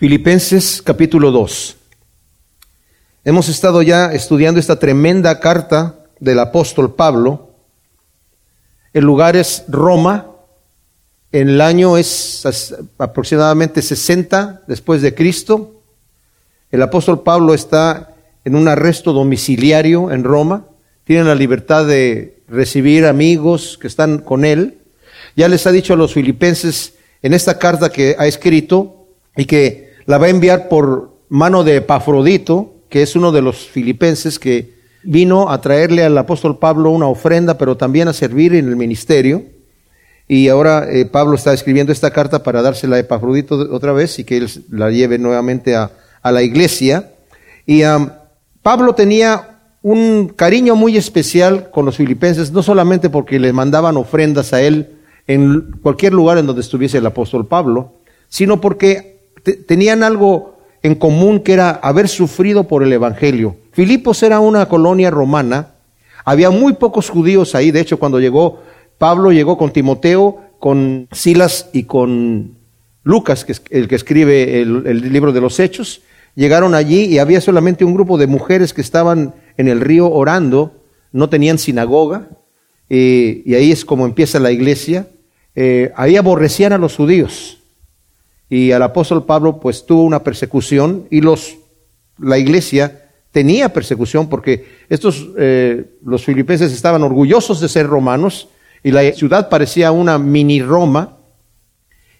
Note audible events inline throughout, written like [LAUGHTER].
Filipenses capítulo 2. Hemos estado ya estudiando esta tremenda carta del apóstol Pablo. El lugar es Roma. El año es aproximadamente 60 después de Cristo. El apóstol Pablo está en un arresto domiciliario en Roma. Tiene la libertad de recibir amigos que están con él. Ya les ha dicho a los filipenses en esta carta que ha escrito y que la va a enviar por mano de Epafrodito, que es uno de los filipenses que vino a traerle al apóstol Pablo una ofrenda, pero también a servir en el ministerio. Y ahora eh, Pablo está escribiendo esta carta para dársela a Epafrodito otra vez y que él la lleve nuevamente a, la iglesia. Y Pablo tenía un cariño muy especial con los filipenses, no solamente porque le mandaban ofrendas a él en cualquier lugar en donde estuviese el apóstol Pablo, sino porque tenían algo en común que era haber sufrido por el Evangelio. Filipos era una colonia romana, había muy pocos judíos ahí, de hecho cuando llegó Pablo llegó con Timoteo, con Silas y con Lucas, que es el que escribe el, libro de los Hechos, llegaron allí y había solamente un grupo de mujeres que estaban en el río orando, no tenían sinagoga, eh, y ahí es como empieza la iglesia. Eh, ahí aborrecían a los judíos y al apóstol Pablo pues tuvo una persecución y los, la iglesia tenía persecución porque estos, eh, los filipenses estaban orgullosos de ser romanos y la ciudad parecía una mini Roma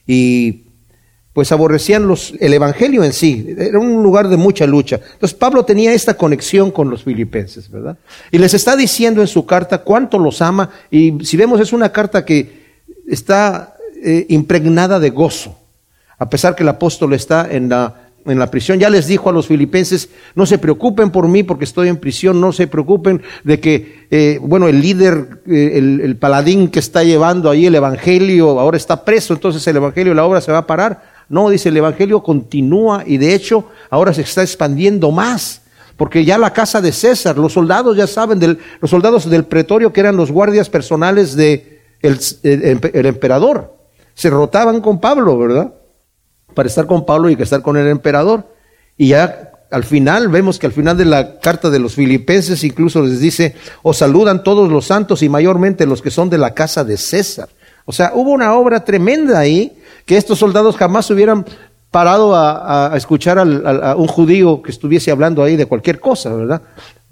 y pues aborrecían los, el evangelio en sí, era un lugar de mucha lucha. Entonces Pablo tenía esta conexión con los filipenses, ¿verdad? Y les está diciendo en su carta cuánto los ama y si vemos es una carta que está eh, impregnada de gozo a pesar que el apóstol está en la, en la prisión. Ya les dijo a los filipenses, no se preocupen por mí porque estoy en prisión, no se preocupen de que, eh, bueno, el líder, eh, el, el, paladín que está llevando ahí el Evangelio ahora está preso, entonces el Evangelio, la obra se va a parar. No, dice, el Evangelio continúa y de hecho ahora se está expandiendo más. Porque ya la casa de César, los soldados ya saben, del, los soldados del pretorio que eran los guardias personales de el emperador, se rotaban con Pablo, ¿verdad? Para estar con Pablo y que estar con el emperador. Y ya al final, vemos que al final de la carta de los filipenses incluso les dice, os saludan todos los santos y mayormente los que son de la casa de César. O sea, hubo una obra tremenda ahí que estos soldados jamás hubieran parado a, escuchar a un judío que estuviese hablando ahí de cualquier cosa, ¿verdad?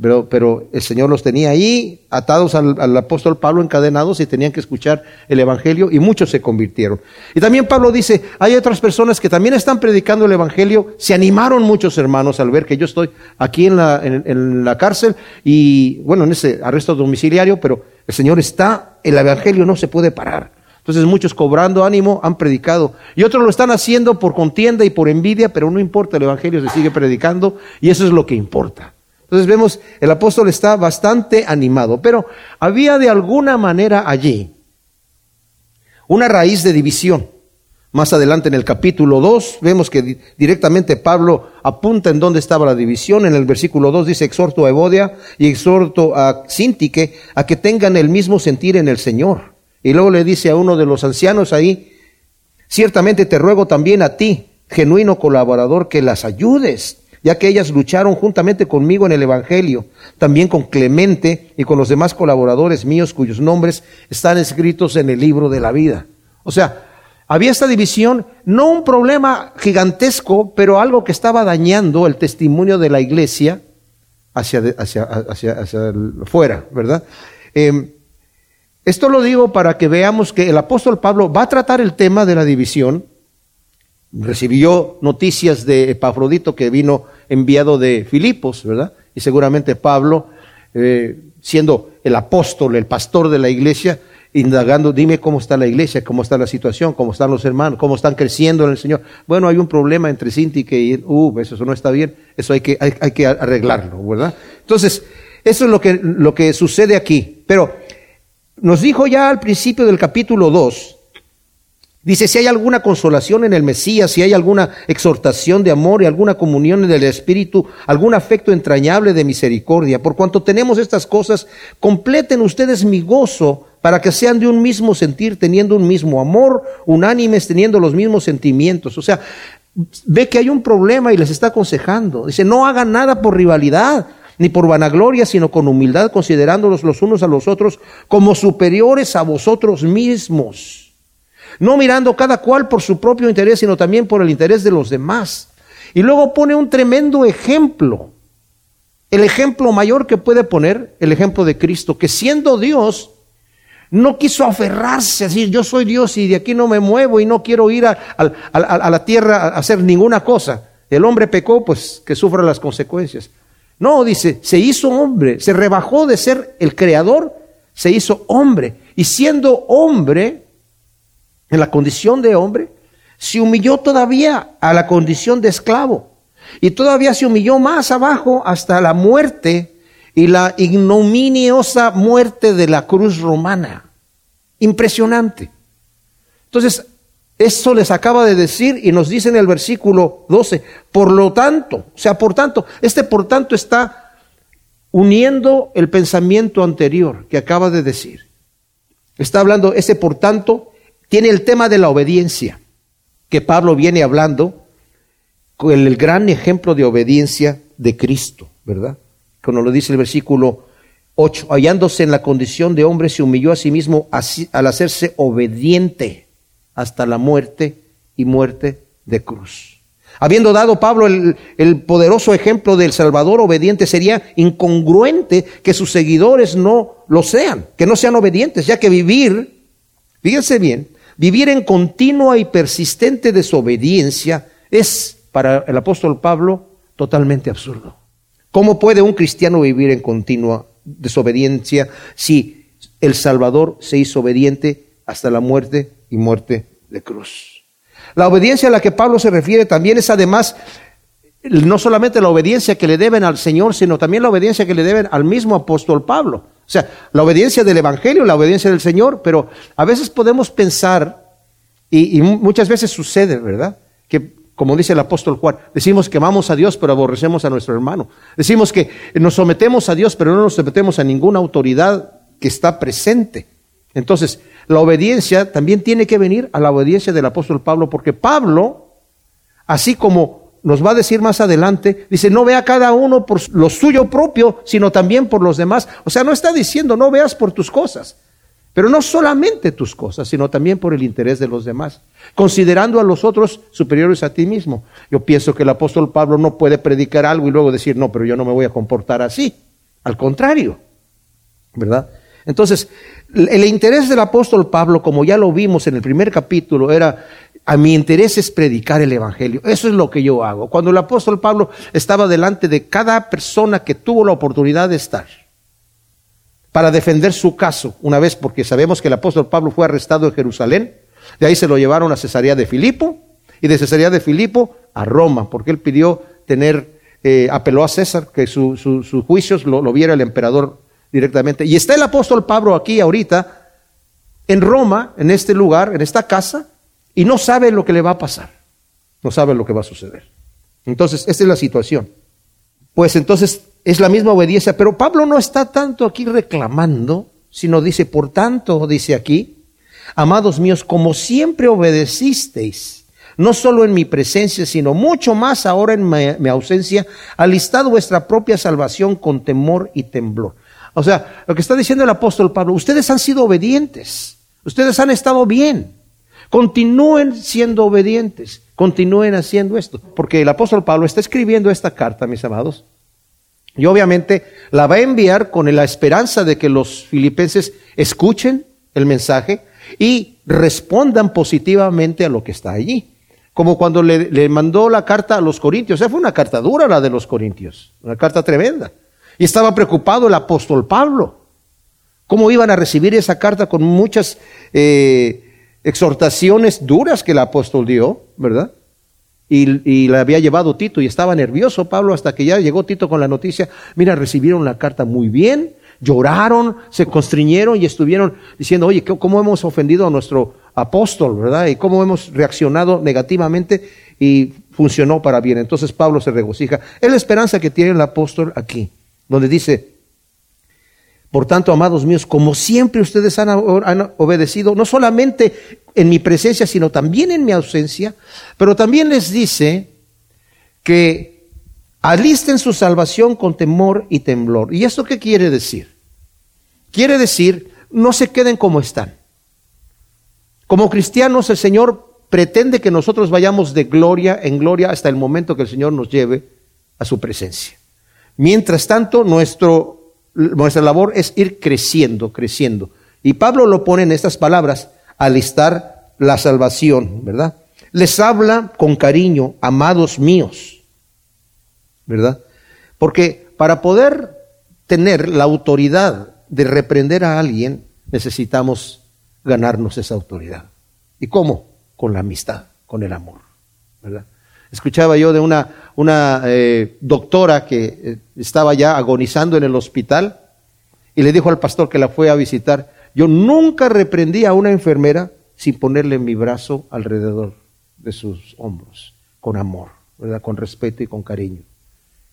Pero, pero el Señor los tenía ahí, atados al, apóstol Pablo, encadenados, y tenían que escuchar el Evangelio, y muchos se convirtieron. Y también Pablo dice, hay otras personas que también están predicando el Evangelio, se animaron muchos hermanos al ver que yo estoy aquí en la, en la cárcel, y bueno, en ese arresto domiciliario, pero el Señor está, el Evangelio no se puede parar. Entonces muchos cobrando ánimo han predicado. Y otros lo están haciendo por contienda y por envidia, pero no importa, el Evangelio se sigue predicando y eso es lo que importa. Entonces vemos, el apóstol está bastante animado, pero había de alguna manera allí una raíz de división. Más adelante en el capítulo 2 vemos que directamente Pablo apunta en dónde estaba la división. En el versículo 2 dice, exhorto a Evodia y exhorto a Sintique a que tengan el mismo sentir en el Señor. Y luego le dice a uno de los ancianos ahí, ciertamente te ruego también a ti, genuino colaborador, que las ayudes, ya que ellas lucharon juntamente conmigo en el Evangelio, también con Clemente y con los demás colaboradores míos cuyos nombres están escritos en el libro de la vida. O sea, había esta división, no un problema gigantesco, pero algo que estaba dañando el testimonio de la iglesia hacia, hacia, hacia, hacia fuera, ¿verdad? Eh, esto lo digo para que veamos que el apóstol Pablo va a tratar el tema de la división. Recibió noticias de Epafrodito que vino enviado de Filipos, ¿verdad? Y seguramente Pablo, eh, siendo el apóstol, el pastor de la iglesia, indagando, dime cómo está la iglesia, cómo está la situación, cómo están los hermanos, cómo están creciendo en el Señor. Bueno, hay un problema entre Sintique y, uh, eso no está bien, eso hay que, hay, que arreglarlo, ¿verdad? Entonces, eso es lo que, lo que sucede aquí. Pero nos dijo ya al principio del capítulo 2, dice, si hay alguna consolación en el Mesías, si hay alguna exhortación de amor y alguna comunión en el Espíritu, algún afecto entrañable de misericordia, por cuanto tenemos estas cosas, completen ustedes mi gozo para que sean de un mismo sentir, teniendo un mismo amor, unánimes, teniendo los mismos sentimientos. O sea, ve que hay un problema y les está aconsejando. Dice, no hagan nada por rivalidad, ni por vanagloria, sino con humildad, considerándolos los unos a los otros como superiores a vosotros mismos. No mirando cada cual por su propio interés, sino también por el interés de los demás. Y luego pone un tremendo ejemplo. El ejemplo mayor que puede poner, el ejemplo de Cristo, que siendo Dios, no quiso aferrarse, decir, yo soy Dios y de aquí no me muevo y no quiero ir a, a la tierra a hacer ninguna cosa. El hombre pecó, pues que sufra las consecuencias. No, dice, se hizo hombre, se rebajó de ser el creador, se hizo hombre. Y siendo hombre, en la condición de hombre, se humilló todavía a la condición de esclavo. Y todavía se humilló más abajo hasta la muerte y la ignominiosa muerte de la cruz romana. Impresionante. Entonces, eso les acaba de decir y nos dice en el versículo 12, por lo tanto, o sea, por tanto, este por tanto está uniendo el pensamiento anterior que acaba de decir. Está hablando, ese por tanto, tiene el tema de la obediencia, que Pablo viene hablando con el gran ejemplo de obediencia de Cristo, ¿verdad? Como lo dice el versículo 8, hallándose en la condición de hombre, se humilló a sí mismo al hacerse obediente hasta la muerte y muerte de cruz. Habiendo dado Pablo el, el, poderoso ejemplo del Salvador obediente, sería incongruente que sus seguidores no lo sean, que no sean obedientes, ya que vivir, fíjense bien, vivir en continua y persistente desobediencia es para el apóstol Pablo totalmente absurdo. ¿Cómo puede un cristiano vivir en continua desobediencia si el Salvador se hizo obediente hasta la muerte y muerte de cruz. La obediencia a la que Pablo se refiere también es además no solamente la obediencia que le deben al Señor, sino también la obediencia que le deben al mismo apóstol Pablo. O sea, la obediencia del Evangelio, la obediencia del Señor, pero a veces podemos pensar, y, muchas veces sucede, ¿verdad? Que, como dice el apóstol Juan, decimos que amamos a Dios, pero aborrecemos a nuestro hermano. Decimos que nos sometemos a Dios, pero no nos sometemos a ninguna autoridad que está presente. Entonces, la obediencia también tiene que venir a la obediencia del apóstol Pablo, porque Pablo, así como nos va a decir más adelante, dice, no vea cada uno por lo suyo propio, sino también por los demás. O sea, no está diciendo, no veas por tus cosas, pero no solamente tus cosas, sino también por el interés de los demás, considerando a los otros superiores a ti mismo. Yo pienso que el apóstol Pablo no puede predicar algo y luego decir, no, pero yo no me voy a comportar así. Al contrario, ¿verdad? Entonces, el interés del apóstol Pablo, como ya lo vimos en el primer capítulo, era, a mi interés es predicar el Evangelio. Eso es lo que yo hago. Cuando el apóstol Pablo estaba delante de cada persona que tuvo la oportunidad de estar para defender su caso, una vez porque sabemos que el apóstol Pablo fue arrestado en Jerusalén, de ahí se lo llevaron a Cesarea de Filipo y de Cesarea de Filipo a Roma, porque él pidió tener, eh, apeló a César que sus juicios lo, lo viera el emperador directamente. Y está el apóstol Pablo aquí ahorita, en Roma, en este lugar, en esta casa, y no sabe lo que le va a pasar. No sabe lo que va a suceder. Entonces, esta es la situación. Pues entonces es la misma obediencia, pero Pablo no está tanto aquí reclamando, sino dice, por tanto, dice aquí, amados míos, como siempre obedecisteis, no solo en mi presencia, sino mucho más ahora en mi, mi ausencia, alistad vuestra propia salvación con temor y temblor. O sea, lo que está diciendo el apóstol Pablo, ustedes han sido obedientes, ustedes han estado bien, continúen siendo obedientes, continúen haciendo esto, porque el apóstol Pablo está escribiendo esta carta, mis amados, y obviamente la va a enviar con la esperanza de que los filipenses escuchen el mensaje y respondan positivamente a lo que está allí. Como cuando le, mandó la carta a los corintios, o fue una carta dura la de los corintios, una carta tremenda. Y estaba preocupado el apóstol Pablo. ¿Cómo iban a recibir esa carta con muchas eh, exhortaciones duras que el apóstol dio, verdad? Y, la había llevado Tito y estaba nervioso Pablo hasta que ya llegó Tito con la noticia. Mira, recibieron la carta muy bien, lloraron, se constriñeron y estuvieron diciendo, oye, ¿cómo hemos ofendido a nuestro apóstol, verdad? Y cómo hemos reaccionado negativamente y funcionó para bien. Entonces Pablo se regocija. Es la esperanza que tiene el apóstol aquí donde dice, Por tanto, amados míos, como siempre ustedes han, obedecido, no solamente en mi presencia, sino también en mi ausencia, pero también les dice que alisten su salvación con temor y temblor. ¿Y esto qué quiere decir? Quiere decir, no se queden como están. Como cristianos, el Señor pretende que nosotros vayamos de gloria en gloria hasta el momento que el Señor nos lleve a su presencia. Mientras tanto, nuestro, nuestra labor es ir creciendo, creciendo. Y Pablo lo pone en estas palabras, alistar la salvación, ¿verdad? Les habla con cariño, amados míos, ¿verdad? Porque para poder tener la autoridad de reprender a alguien, necesitamos ganarnos esa autoridad. ¿Y cómo? Con la amistad, con el amor, ¿verdad? Escuchaba yo de una, una eh, doctora que eh, estaba ya agonizando en el hospital y le dijo al pastor que la fue a visitar, yo nunca reprendí a una enfermera sin ponerle mi brazo alrededor de sus hombros, con amor, ¿verdad? con respeto y con cariño.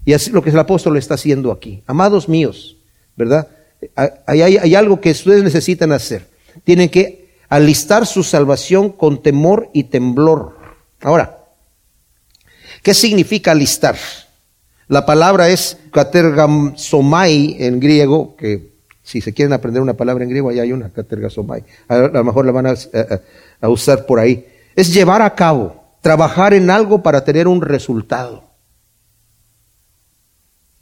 Y así lo que el apóstol está haciendo aquí. Amados míos, ¿verdad? Hay, hay, hay algo que ustedes necesitan hacer. Tienen que alistar su salvación con temor y temblor. Ahora, ¿Qué significa alistar? La palabra es katergamsomai en griego, que si se quieren aprender una palabra en griego, ahí hay una, katergasomai. A, lo mejor la van a, usar por ahí. Es llevar a cabo, trabajar en algo para tener un resultado.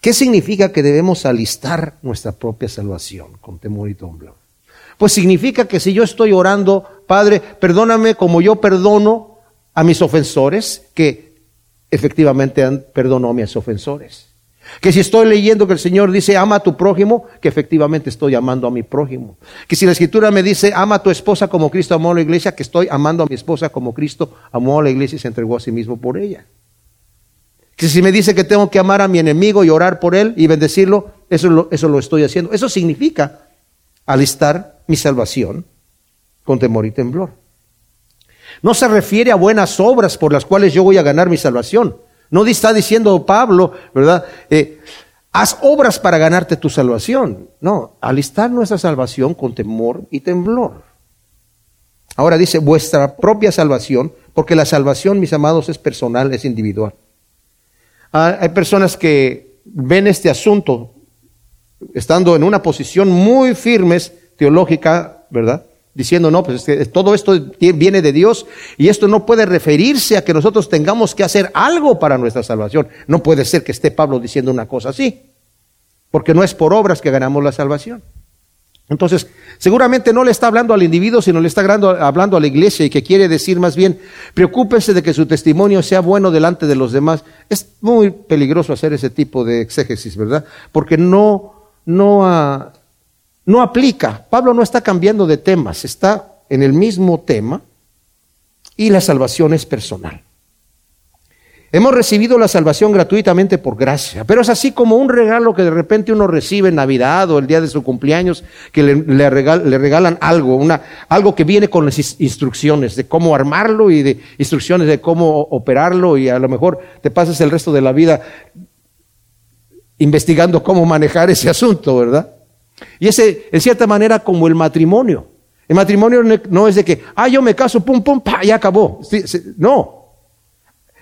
¿Qué significa que debemos alistar nuestra propia salvación con temor y temblor? Pues significa que si yo estoy orando, Padre, perdóname como yo perdono a mis ofensores, que efectivamente perdonó a mis ofensores. Que si estoy leyendo que el Señor dice ama a tu prójimo, que efectivamente estoy amando a mi prójimo. Que si la escritura me dice ama a tu esposa como Cristo amó a la iglesia, que estoy amando a mi esposa como Cristo amó a la iglesia y se entregó a sí mismo por ella. Que si me dice que tengo que amar a mi enemigo y orar por él y bendecirlo, eso lo, eso lo estoy haciendo. Eso significa alistar mi salvación con temor y temblor. No se refiere a buenas obras por las cuales yo voy a ganar mi salvación. No está diciendo Pablo, ¿verdad? Eh, haz obras para ganarte tu salvación. No, alistar nuestra salvación con temor y temblor. Ahora dice vuestra propia salvación, porque la salvación, mis amados, es personal, es individual. Ah, hay personas que ven este asunto estando en una posición muy firmes teológica, ¿verdad? Diciendo, no, pues todo esto viene de Dios y esto no puede referirse a que nosotros tengamos que hacer algo para nuestra salvación. No puede ser que esté Pablo diciendo una cosa así, porque no es por obras que ganamos la salvación. Entonces, seguramente no le está hablando al individuo, sino le está hablando, a la iglesia y que quiere decir más bien, preocúpense de que su testimonio sea bueno delante de los demás. Es muy peligroso hacer ese tipo de exégesis, ¿verdad? Porque no, no, ha no aplica. Pablo no está cambiando de temas, está en el mismo tema y la salvación es personal. Hemos recibido la salvación gratuitamente por gracia, pero es así como un regalo que de repente uno recibe en Navidad o el día de su cumpleaños, que le, regalan algo, una, algo que viene con las instrucciones de cómo armarlo y de instrucciones de cómo operarlo y a lo mejor te pasas el resto de la vida investigando cómo manejar ese [LAUGHS] asunto, ¿verdad? Y ese, en cierta manera, como el matrimonio. El matrimonio no es de que, ah, yo me caso, pum, pum, pa, ya acabó. No.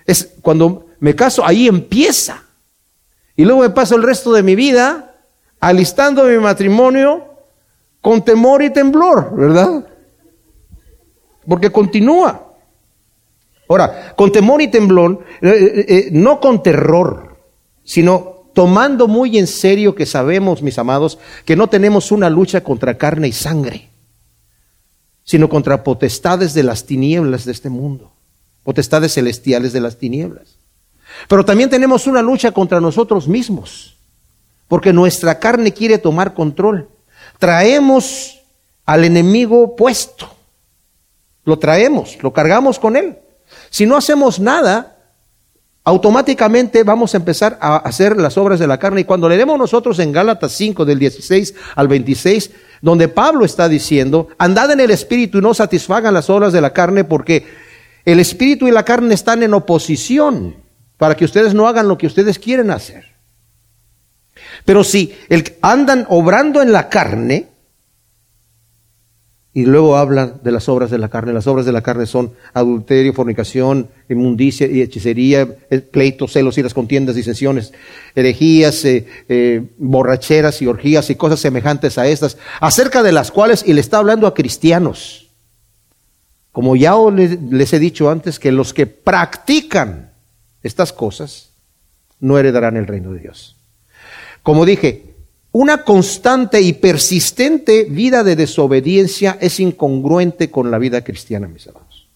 Es cuando me caso, ahí empieza. Y luego me paso el resto de mi vida alistando mi matrimonio con temor y temblor, ¿verdad? Porque continúa. Ahora, con temor y temblor, eh, eh, eh, no con terror, sino tomando muy en serio que sabemos, mis amados, que no tenemos una lucha contra carne y sangre, sino contra potestades de las tinieblas de este mundo, potestades celestiales de las tinieblas. Pero también tenemos una lucha contra nosotros mismos, porque nuestra carne quiere tomar control. Traemos al enemigo puesto, lo traemos, lo cargamos con él. Si no hacemos nada, automáticamente vamos a empezar a hacer las obras de la carne. Y cuando leemos nosotros en Gálatas 5 del 16 al 26, donde Pablo está diciendo, andad en el espíritu y no satisfagan las obras de la carne porque el espíritu y la carne están en oposición para que ustedes no hagan lo que ustedes quieren hacer. Pero si andan obrando en la carne, y luego hablan de las obras de la carne. Las obras de la carne son adulterio, fornicación, inmundicia y hechicería, eh, pleitos, celos y las contiendas, disensiones, herejías, eh, eh, borracheras y orgías y cosas semejantes a estas, acerca de las cuales, y le está hablando a cristianos, como ya les he dicho antes, que los que practican estas cosas no heredarán el reino de Dios. Como dije, una constante y persistente vida de desobediencia es incongruente con la vida cristiana, mis amados.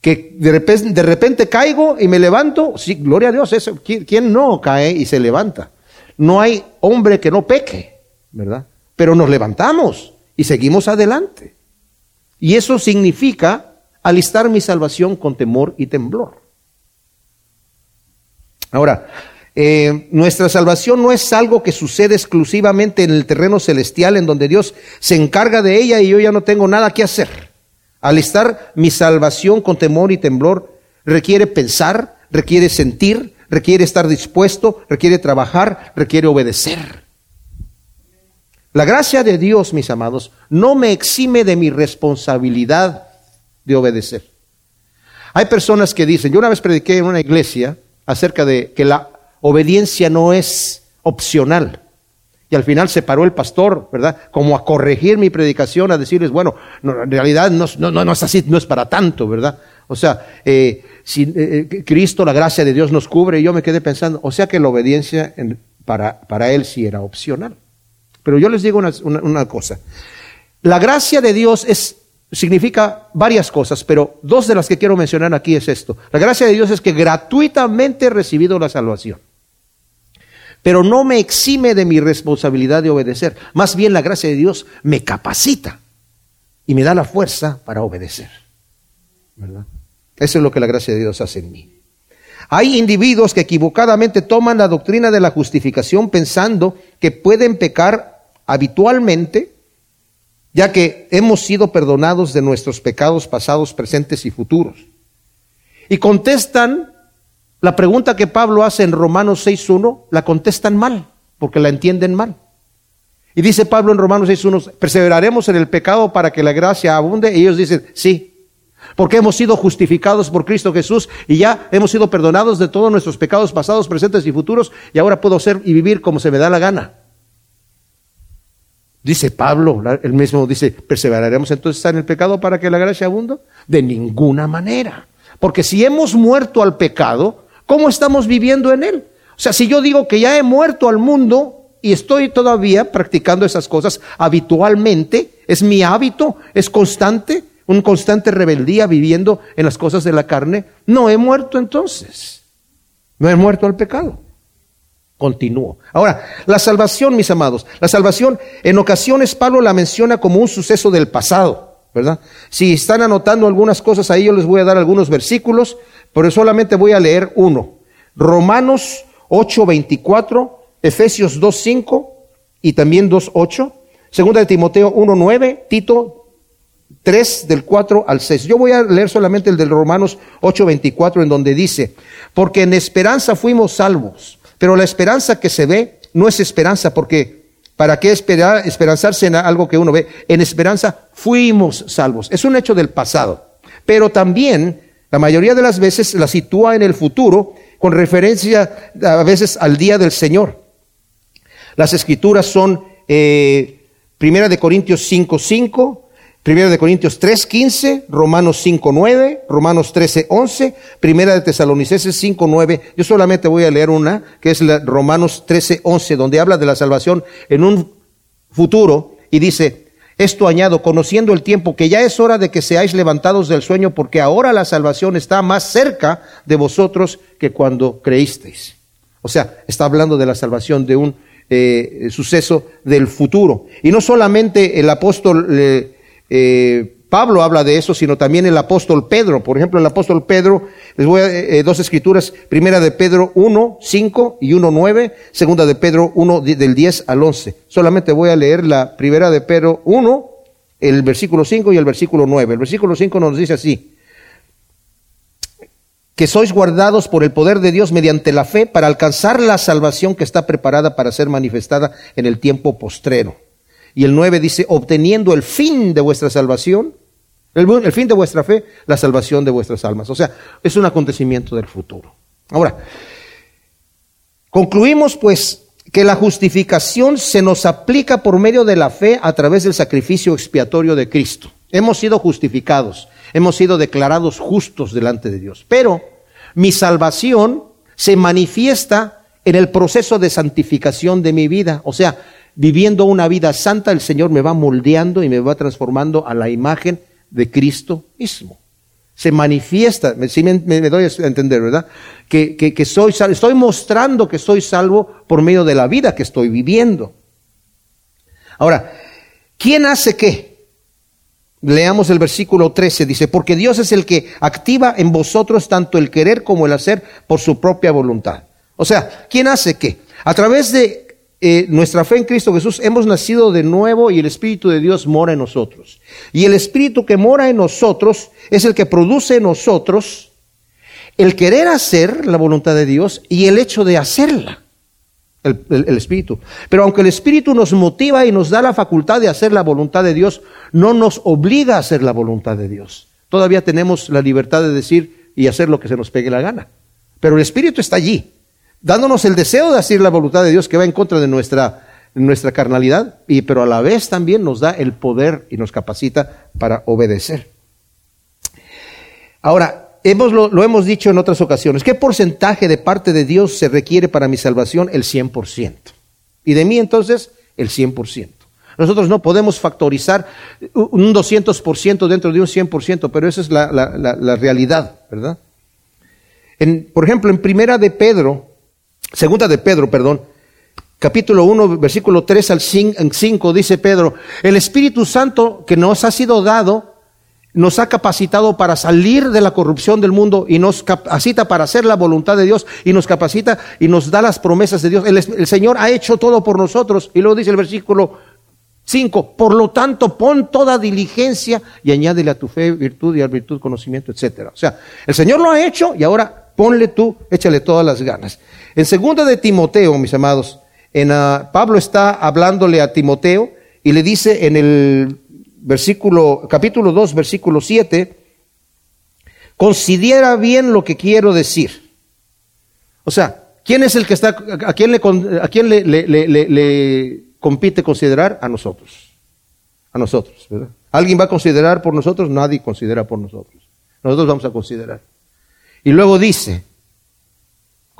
Que de repente, caigo y me levanto, sí, gloria a Dios, ¿quién no cae y se levanta? No hay hombre que no peque, ¿verdad? Pero nos levantamos y seguimos adelante. Y eso significa alistar mi salvación con temor y temblor. Ahora, eh, nuestra salvación no es algo que sucede exclusivamente en el terreno celestial, en donde Dios se encarga de ella y yo ya no tengo nada que hacer. Alistar mi salvación con temor y temblor requiere pensar, requiere sentir, requiere estar dispuesto, requiere trabajar, requiere obedecer. La gracia de Dios, mis amados, no me exime de mi responsabilidad de obedecer. Hay personas que dicen, yo una vez prediqué en una iglesia acerca de que la obediencia no es opcional. Y al final se paró el pastor, ¿verdad? Como a corregir mi predicación, a decirles, bueno, en realidad no, no, es así, no es para tanto, ¿verdad? O sea, eh, si eh, eh, Cristo, la gracia de Dios nos cubre, y yo me quedé pensando, o sea que la obediencia para, para él sí era opcional. Pero yo les digo una, una cosa, la gracia de Dios es significa varias cosas, pero dos de las que quiero mencionar aquí es esto. La gracia de Dios es que gratuitamente he recibido la salvación pero no me exime de mi responsabilidad de obedecer. Más bien la gracia de Dios me capacita y me da la fuerza para obedecer. ¿Verdad? Eso es lo que la gracia de Dios hace en mí. Hay individuos que equivocadamente toman la doctrina de la justificación pensando que pueden pecar habitualmente, ya que hemos sido perdonados de nuestros pecados pasados, presentes y futuros. Y contestan la pregunta que Pablo hace en Romanos 6.1 la contestan mal, porque la entienden mal. Y dice Pablo en Romanos 6.1, perseveraremos en el pecado para que la gracia abunde. Y ellos dicen, sí, porque hemos sido justificados por Cristo Jesús y ya hemos sido perdonados de todos nuestros pecados pasados, presentes y futuros, y ahora puedo ser y vivir como se me da la gana. Dice Pablo, el mismo dice, perseveraremos entonces en el pecado para que la gracia abunde. De ninguna manera. Porque si hemos muerto al pecado, ¿Cómo estamos viviendo en él? O sea, si yo digo que ya he muerto al mundo y estoy todavía practicando esas cosas habitualmente, es mi hábito, es constante, un constante rebeldía viviendo en las cosas de la carne, no he muerto entonces. No he muerto al pecado. Continúo. Ahora, la salvación, mis amados, la salvación en ocasiones Pablo la menciona como un suceso del pasado, ¿verdad? Si están anotando algunas cosas ahí, yo les voy a dar algunos versículos pero solamente voy a leer uno. Romanos 8:24, Efesios 2:5 y también 2:8, Segunda de Timoteo 1:9, Tito 3 del 4 al 6. Yo voy a leer solamente el del Romanos 8:24 en donde dice, porque en esperanza fuimos salvos, pero la esperanza que se ve no es esperanza porque ¿Para qué esperar, esperanzarse en algo que uno ve? En esperanza fuimos salvos. Es un hecho del pasado. Pero también la mayoría de las veces la sitúa en el futuro con referencia a veces al día del Señor. Las escrituras son eh, Primera de Corintios 5.5, 5, Primera de Corintios 3.15, Romanos 5.9, Romanos 13.11, Primera de Tesalonicenses 5.9. Yo solamente voy a leer una, que es la Romanos 13.11, donde habla de la salvación en un futuro y dice, esto añado, conociendo el tiempo, que ya es hora de que seáis levantados del sueño, porque ahora la salvación está más cerca de vosotros que cuando creísteis. O sea, está hablando de la salvación de un eh, suceso del futuro. Y no solamente el apóstol eh, eh, Pablo habla de eso, sino también el apóstol Pedro. Por ejemplo, el apóstol Pedro, les voy a eh, dos escrituras, primera de Pedro 1, 5 y 1, 9, segunda de Pedro 1, del 10 al 11. Solamente voy a leer la primera de Pedro 1, el versículo 5 y el versículo 9. El versículo 5 nos dice así, que sois guardados por el poder de Dios mediante la fe para alcanzar la salvación que está preparada para ser manifestada en el tiempo postrero. Y el 9 dice, obteniendo el fin de vuestra salvación, el, fin de vuestra fe, la salvación de vuestras almas. O sea, es un acontecimiento del futuro. Ahora, concluimos pues que la justificación se nos aplica por medio de la fe a través del sacrificio expiatorio de Cristo. Hemos sido justificados, hemos sido declarados justos delante de Dios. Pero mi salvación se manifiesta en el proceso de santificación de mi vida. O sea, viviendo una vida santa, el Señor me va moldeando y me va transformando a la imagen de Cristo mismo. Se manifiesta, si me, doy a entender, ¿verdad? Que, que, soy estoy mostrando que soy salvo por medio de la vida que estoy viviendo. Ahora, ¿quién hace qué? Leamos el versículo 13, dice, porque Dios es el que activa en vosotros tanto el querer como el hacer por su propia voluntad. O sea, ¿quién hace qué? A través de eh, nuestra fe en Cristo Jesús, hemos nacido de nuevo y el Espíritu de Dios mora en nosotros. Y el Espíritu que mora en nosotros es el que produce en nosotros el querer hacer la voluntad de Dios y el hecho de hacerla. El, el, Espíritu. Pero aunque el Espíritu nos motiva y nos da la facultad de hacer la voluntad de Dios, no nos obliga a hacer la voluntad de Dios. Todavía tenemos la libertad de decir y hacer lo que se nos pegue la gana. Pero el Espíritu está allí dándonos el deseo de hacer la voluntad de Dios que va en contra de nuestra, nuestra carnalidad, y, pero a la vez también nos da el poder y nos capacita para obedecer. Ahora, hemos, lo, hemos dicho en otras ocasiones, ¿qué porcentaje de parte de Dios se requiere para mi salvación? El 100%. Y de mí entonces, el 100%. Nosotros no podemos factorizar un 200% dentro de un 100%, pero esa es la, la, la, realidad, ¿verdad? En, por ejemplo, en Primera de Pedro, Segunda de Pedro, perdón. Capítulo 1, versículo 3 al 5 dice Pedro, el Espíritu Santo que nos ha sido dado nos ha capacitado para salir de la corrupción del mundo y nos capacita para hacer la voluntad de Dios y nos capacita y nos da las promesas de Dios. El, Señor ha hecho todo por nosotros y luego dice el versículo 5, por lo tanto pon toda diligencia y añádele a tu fe virtud y a virtud conocimiento, etcétera. O sea, el Señor lo ha hecho y ahora ponle tú, échale todas las ganas. En segunda de Timoteo, mis amados, en, ah, Pablo está hablándole a Timoteo y le dice en el versículo, capítulo 2, versículo 7, considera bien lo que quiero decir. O sea, ¿quién es el que está, a quién le, le, compite considerar? A nosotros. A nosotros. ¿Alguien va a considerar por nosotros? Nadie considera por nosotros. Nosotros vamos a considerar. Y luego dice,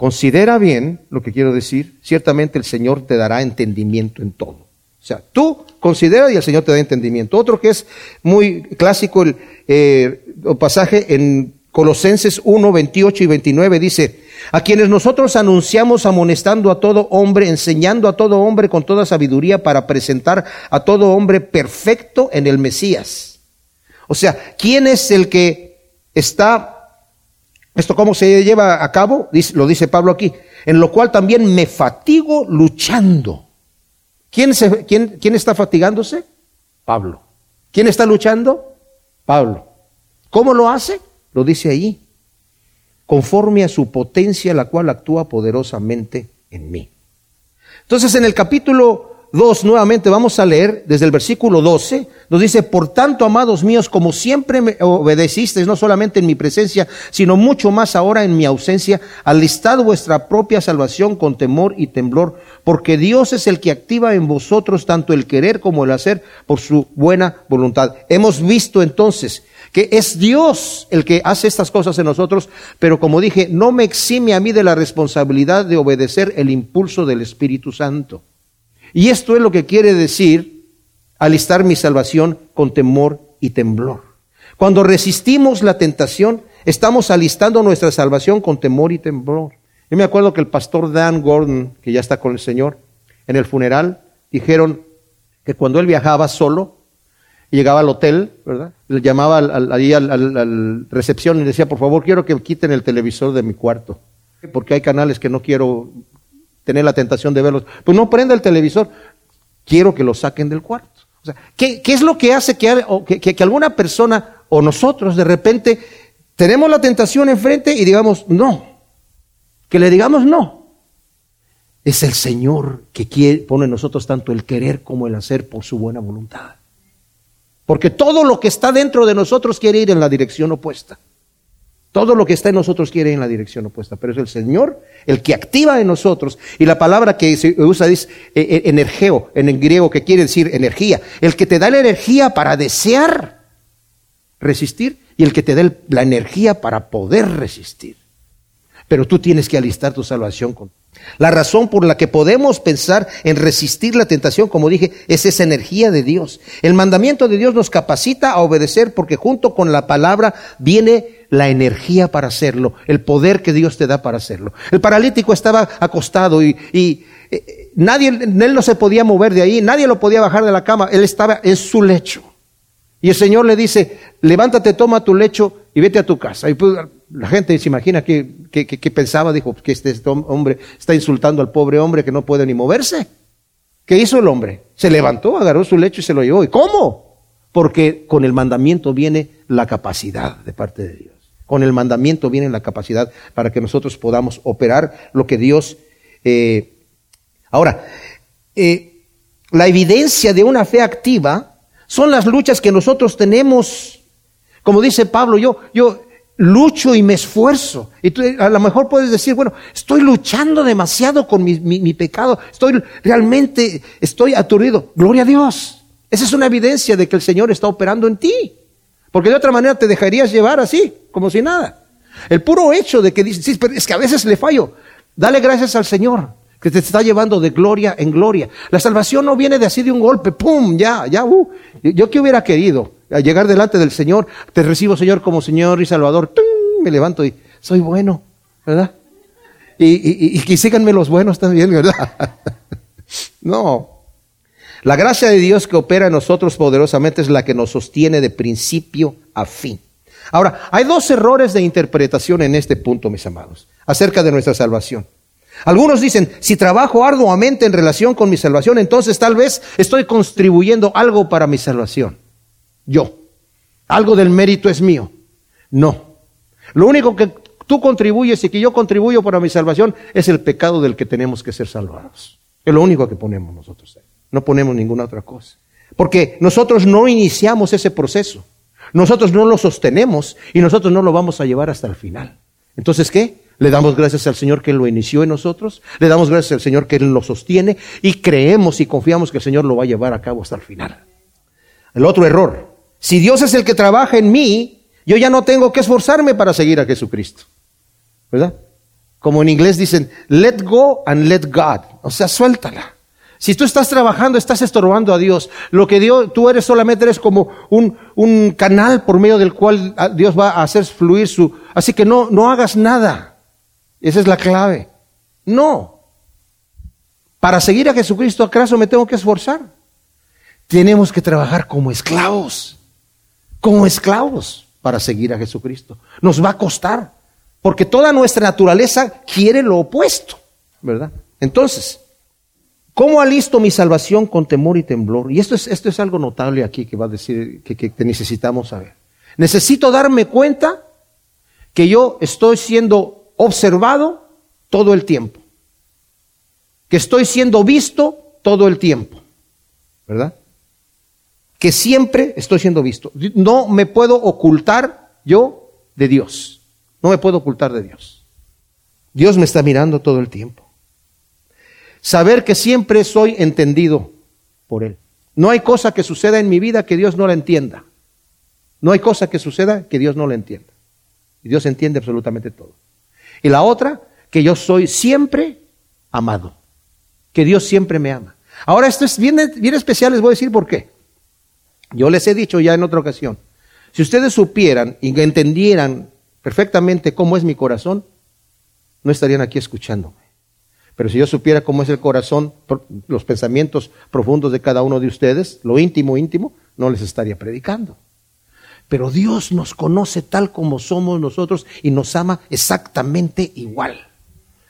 considera bien lo que quiero decir, ciertamente el Señor te dará entendimiento en todo. O sea, tú considera y el Señor te da entendimiento. Otro que es muy clásico, el, eh, pasaje en Colosenses 1, 28 y 29 dice, a quienes nosotros anunciamos amonestando a todo hombre, enseñando a todo hombre con toda sabiduría para presentar a todo hombre perfecto en el Mesías. O sea, ¿quién es el que está ¿Esto cómo se lleva a cabo? Lo dice Pablo aquí. En lo cual también me fatigo luchando. ¿Quién, quién, quién está fatigándose? Pablo. ¿Quién está luchando? Pablo. ¿Cómo lo hace? Lo dice ahí. Conforme a su potencia, la cual actúa poderosamente en mí. Entonces, en el capítulo 2, nuevamente vamos a leer desde el versículo 12, nos dice, por tanto, amados míos, como siempre me obedecisteis, no solamente en mi presencia, sino mucho más ahora en mi ausencia, alistad vuestra propia salvación con temor y temblor, porque Dios es el que activa en vosotros tanto el querer como el hacer por su buena voluntad. Hemos visto entonces que es Dios el que hace estas cosas en nosotros, pero como dije, no me exime a mí de la responsabilidad de obedecer el impulso del Espíritu Santo. Y esto es lo que quiere decir alistar mi salvación con temor y temblor. Cuando resistimos la tentación, estamos alistando nuestra salvación con temor y temblor. Yo me acuerdo que el pastor Dan Gordon, que ya está con el Señor, en el funeral, dijeron que cuando él viajaba solo, llegaba al hotel, ¿verdad? Le llamaba al, ahí al, al, recepción y decía, por favor, quiero que quiten el televisor de mi cuarto, porque hay canales que no quiero tener la tentación de verlos. Pues no prenda el televisor, quiero que lo saquen del cuarto. O sea, ¿qué, es lo que hace que, que, alguna persona o nosotros de repente tenemos la tentación enfrente y digamos no. Que le digamos no. Es el Señor que quiere, pone en nosotros tanto el querer como el hacer por su buena voluntad. Porque todo lo que está dentro de nosotros quiere ir en la dirección opuesta. Todo lo que está en nosotros quiere ir en la dirección opuesta, pero es el Señor el que activa en nosotros. Y la palabra que se usa es eh, eh, energeo, en el griego, que quiere decir energía. El que te da la energía para desear resistir y el que te da la energía para poder resistir. Pero tú tienes que alistar tu salvación con. La razón por la que podemos pensar en resistir la tentación, como dije, es esa energía de Dios. El mandamiento de Dios nos capacita a obedecer porque junto con la palabra viene la energía para hacerlo, el poder que Dios te da para hacerlo. El paralítico estaba acostado y, y eh, nadie, él no se podía mover de ahí, nadie lo podía bajar de la cama, él estaba en su lecho. Y el Señor le dice, levántate, toma tu lecho y vete a tu casa. Pues, la gente se imagina que, pensaba, dijo, que este, este, hombre está insultando al pobre hombre que no puede ni moverse. ¿Qué hizo el hombre? Se levantó, agarró su lecho y se lo llevó. ¿Y cómo? Porque con el mandamiento viene la capacidad de parte de Dios. Con el mandamiento viene la capacidad para que nosotros podamos operar lo que Dios... Eh, ahora, eh, la evidencia de una fe activa son las luchas que nosotros tenemos. Como dice Pablo, yo, yo lucho y me esfuerzo. Y tú a lo mejor puedes decir, bueno, estoy luchando demasiado con mi, mi, pecado, estoy realmente, estoy aturdido. Gloria a Dios. Esa es una evidencia de que el Señor está operando en ti. Porque de otra manera te dejarías llevar así, como si nada. El puro hecho de que dices, sí, pero es que a veces le fallo. Dale gracias al Señor que te está llevando de gloria en gloria. La salvación no viene de así de un golpe, ¡pum! Ya, ya, uh. Yo que hubiera querido llegar delante del Señor, te recibo Señor como Señor y Salvador, me levanto y soy bueno, ¿verdad? Y, y, y, y síganme los buenos también, ¿verdad? [LAUGHS] no. La gracia de Dios que opera en nosotros poderosamente es la que nos sostiene de principio a fin. Ahora, hay dos errores de interpretación en este punto, mis amados, acerca de nuestra salvación. Algunos dicen, si trabajo arduamente en relación con mi salvación, entonces tal vez estoy contribuyendo algo para mi salvación. Yo. Algo del mérito es mío. No. Lo único que tú contribuyes y que yo contribuyo para mi salvación es el pecado del que tenemos que ser salvados. Es lo único que ponemos nosotros. No ponemos ninguna otra cosa. Porque nosotros no iniciamos ese proceso. Nosotros no lo sostenemos y nosotros no lo vamos a llevar hasta el final. Entonces, ¿qué? Le damos gracias al Señor que lo inició en nosotros, le damos gracias al Señor que lo sostiene y creemos y confiamos que el Señor lo va a llevar a cabo hasta el final. El otro error, si Dios es el que trabaja en mí, yo ya no tengo que esforzarme para seguir a Jesucristo. ¿Verdad? Como en inglés dicen, let go and let God. O sea, suéltala. Si tú estás trabajando, estás estorbando a Dios. Lo que Dios, tú eres solamente eres como un, canal por medio del cual Dios va a hacer fluir su. Así que no, no hagas nada. Esa es la clave. No. Para seguir a Jesucristo, ¿acaso me tengo que esforzar? Tenemos que trabajar como esclavos. Como esclavos para seguir a Jesucristo. Nos va a costar. Porque toda nuestra naturaleza quiere lo opuesto. ¿Verdad? Entonces, ¿cómo alisto mi salvación con temor y temblor? Y esto es, esto es algo notable aquí que va a decir que, que necesitamos saber. Necesito darme cuenta que yo estoy siendo observado todo el tiempo, que estoy siendo visto todo el tiempo, ¿verdad? Que siempre estoy siendo visto. No me puedo ocultar yo de Dios, no me puedo ocultar de Dios. Dios me está mirando todo el tiempo. Saber que siempre soy entendido por Él. No hay cosa que suceda en mi vida que Dios no la entienda. No hay cosa que suceda que Dios no la entienda. Y Dios entiende absolutamente todo. Y la otra, que yo soy siempre amado, que Dios siempre me ama. Ahora esto es bien, bien especial, les voy a decir por qué. Yo les he dicho ya en otra ocasión, si ustedes supieran y entendieran perfectamente cómo es mi corazón, no estarían aquí escuchándome. Pero si yo supiera cómo es el corazón, los pensamientos profundos de cada uno de ustedes, lo íntimo, íntimo, no les estaría predicando. Pero Dios nos conoce tal como somos nosotros y nos ama exactamente igual.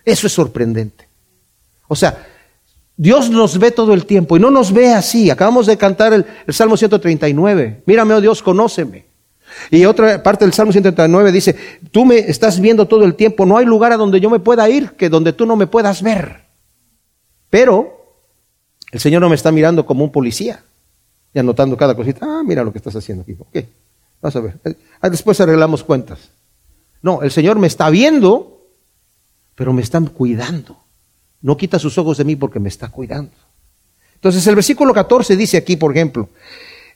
Eso es sorprendente. O sea, Dios nos ve todo el tiempo y no nos ve así. Acabamos de cantar el, Salmo 139. Mírame, oh Dios, conóceme. Y otra parte del Salmo 139 dice, tú me estás viendo todo el tiempo, no hay lugar a donde yo me pueda ir que donde tú no me puedas ver. Pero el Señor no me está mirando como un policía y anotando cada cosita. Ah, mira lo que estás haciendo aquí. ¿Qué? Vas a ver. Ah, después arreglamos cuentas. No, el Señor me está viendo, pero me está cuidando. No quita sus ojos de mí porque me está cuidando. Entonces el versículo 14 dice aquí, por ejemplo,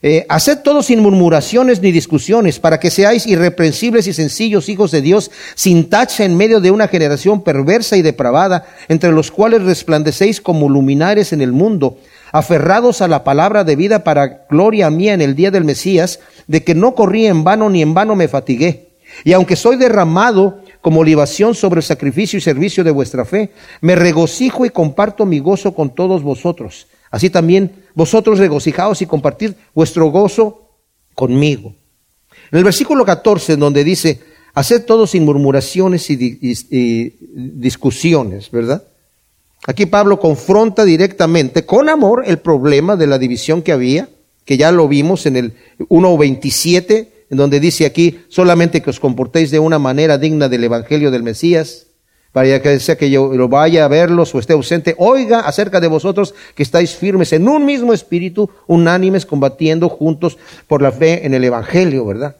eh, haced todo sin murmuraciones ni discusiones, para que seáis irreprensibles y sencillos hijos de Dios, sin tacha en medio de una generación perversa y depravada, entre los cuales resplandecéis como luminares en el mundo, aferrados a la palabra de vida para gloria mía en el día del Mesías, de que no corrí en vano ni en vano me fatigué. Y aunque soy derramado como libación sobre el sacrificio y servicio de vuestra fe, me regocijo y comparto mi gozo con todos vosotros. Así también vosotros regocijaos y compartid vuestro gozo conmigo. En el versículo 14, donde dice, haced todo sin murmuraciones y, discusiones, ¿verdad? Aquí Pablo confronta directamente, con amor, el problema de la división que había, que ya lo vimos en el 1.27, en donde dice aquí, solamente que os comportéis de una manera digna del Evangelio del Mesías, para que sea que yo lo vaya a verlos o esté ausente, oiga acerca de vosotros que estáis firmes en un mismo espíritu, unánimes, combatiendo juntos por la fe en el Evangelio, ¿verdad?